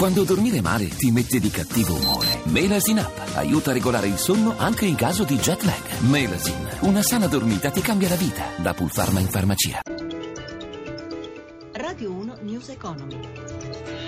Quando dormire male ti mette di cattivo umore. Melasin Up aiuta a regolare il sonno anche in caso di jet lag. Melasin, una sana dormita ti cambia la vita. Da Pulpharma in farmacia. Radio 1 News Economy.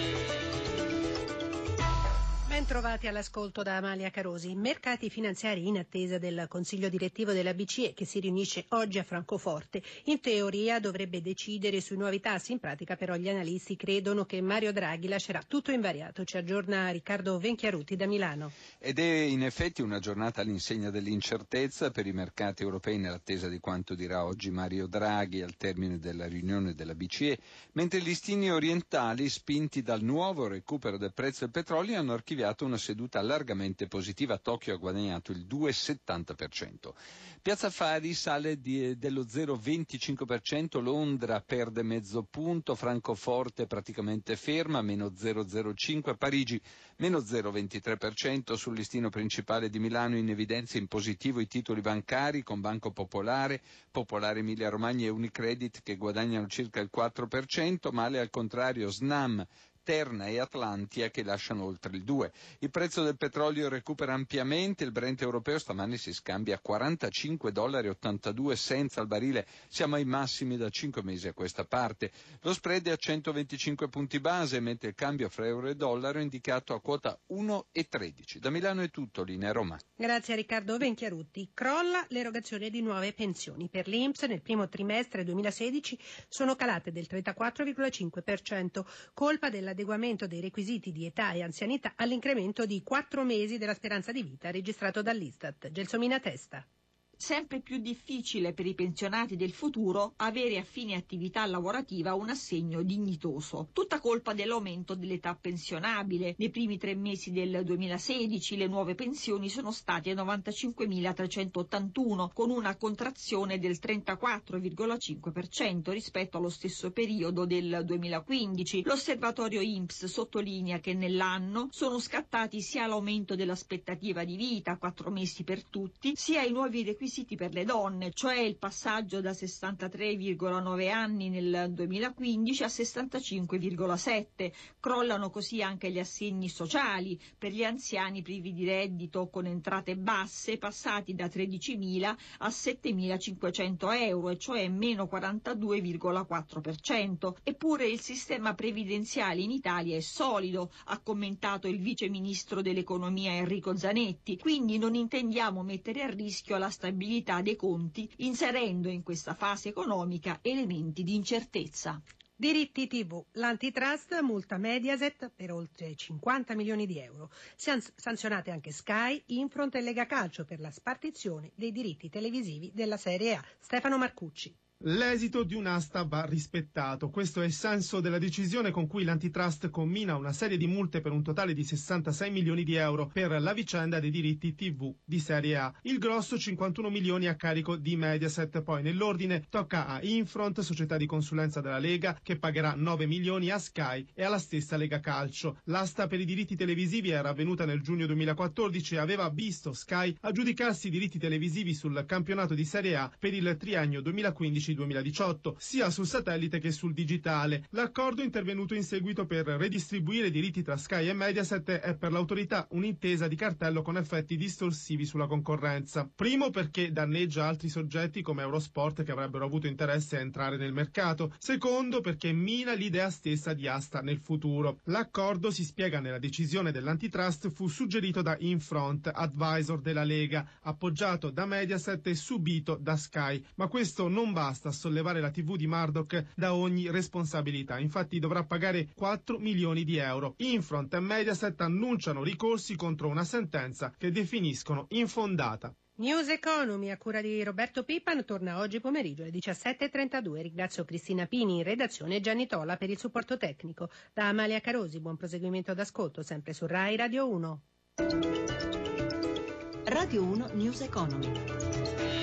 Ben trovati all'ascolto da Amalia Carosi. Mercati finanziari in attesa del Consiglio direttivo della BCE che si riunisce oggi a Francoforte. In teoria dovrebbe decidere sui nuovi tassi, in pratica però gli analisti credono che Mario Draghi lascerà tutto invariato. Ci aggiorna Riccardo Venchiaruti da Milano. Ed è in effetti una giornata all'insegna dell'incertezza per i mercati europei nell'attesa di quanto dirà oggi Mario Draghi al termine della riunione della BCE, mentre gli listini orientali, spinti dal nuovo recupero del prezzo del petrolio, hanno archiviato registrato una seduta largamente positiva. Tokyo ha guadagnato il 2,70%. Piazza Fari sale di, dello 0,25%, Londra perde mezzo punto, Francoforte praticamente ferma, meno 0,05%, Parigi meno 0,23%, sul listino principale di Milano in evidenza in positivo i titoli bancari con Banco Popolare, Popolare Emilia Romagna e Unicredit che guadagnano circa il 4%, male al contrario Snam Terna e Atlantia che lasciano oltre il 2. Il prezzo del petrolio recupera ampiamente, il Brent europeo stamani si scambia a 45 dollari 82 senza al barile, siamo ai massimi da 5 mesi a questa parte. Lo spread è a 125 punti base, mentre il cambio fra euro e dollaro è indicato a quota 1,13. Da Milano è tutto, linea Roma. Grazie a Riccardo Venchiarutti. Crolla l'erogazione di nuove pensioni. Per l'Inps nel primo trimestre 2016 sono calate del 34,5%, colpa della l'adeguamento dei requisiti di età e anzianità all'incremento di quattro mesi della speranza di vita registrato dall'Istat. Gelsomina Testa sempre più difficile per i pensionati del futuro avere a fine attività lavorativa un assegno dignitoso. Tutta colpa dell'aumento dell'età pensionabile. Nei primi tre mesi del 2016 le nuove pensioni sono state a 95.381, con una contrazione del 34,5% rispetto allo stesso periodo del 2015. L'osservatorio INPS sottolinea che nell'anno sono scattati sia l'aumento dell'aspettativa di vita, quattro mesi per tutti, sia i nuovi requisiti requisiti per le donne, cioè il passaggio da 63,9 anni nel 2015 a 65,7. Crollano così anche gli assegni sociali per gli anziani privi di reddito con entrate basse passati da 13.000 a 7.500 euro, e cioè meno 42,4%. Eppure il sistema previdenziale in Italia è solido, ha commentato il vice ministro dell'economia Enrico Zanetti, quindi non intendiamo mettere a rischio la stabilità stabilità dei conti, inserendo in questa fase economica elementi di incertezza. Diritti TV. L'antitrust multa Mediaset per oltre 50 milioni di euro. Sanzionate anche Sky, Infront e Lega Calcio per la spartizione dei diritti televisivi della Serie A. Stefano Marcucci. L'esito di un'asta va rispettato. Questo è il senso della decisione con cui l'antitrust commina una serie di multe per un totale di 66 milioni di euro per la vicenda dei diritti TV di Serie A. Il grosso 51 milioni a carico di Mediaset. Poi nell'ordine tocca a Infront, società di consulenza della Lega, che pagherà 9 milioni a Sky e alla stessa Lega Calcio. L'asta per i diritti televisivi era avvenuta nel giugno 2014 e aveva visto Sky aggiudicarsi i diritti televisivi sul campionato di Serie A per il triennio 2015 2018, sia sul satellite che sul digitale. L'accordo intervenuto in seguito per redistribuire i diritti tra Sky e Mediaset è per l'autorità un'intesa di cartello con effetti distorsivi sulla concorrenza. Primo perché danneggia altri soggetti come Eurosport che avrebbero avuto interesse a entrare nel mercato. Secondo perché mina l'idea stessa di asta nel futuro. L'accordo si spiega nella decisione dell'antitrust fu suggerito da Infront, advisor della Lega, appoggiato da Mediaset e subito da Sky, ma questo non basta basta sollevare la TV di Murdoch da ogni responsabilità. Infatti dovrà pagare 4 milioni di euro. Infront e Mediaset annunciano ricorsi contro una sentenza che definiscono infondata. News Economy a cura di Roberto Pippan torna oggi pomeriggio alle 17.32. Ringrazio Cristina Pini in redazione e Gianni Tola per il supporto tecnico. Da Amalia Carosi, buon proseguimento d'ascolto sempre su Rai Radio 1. Radio 1 News Economy.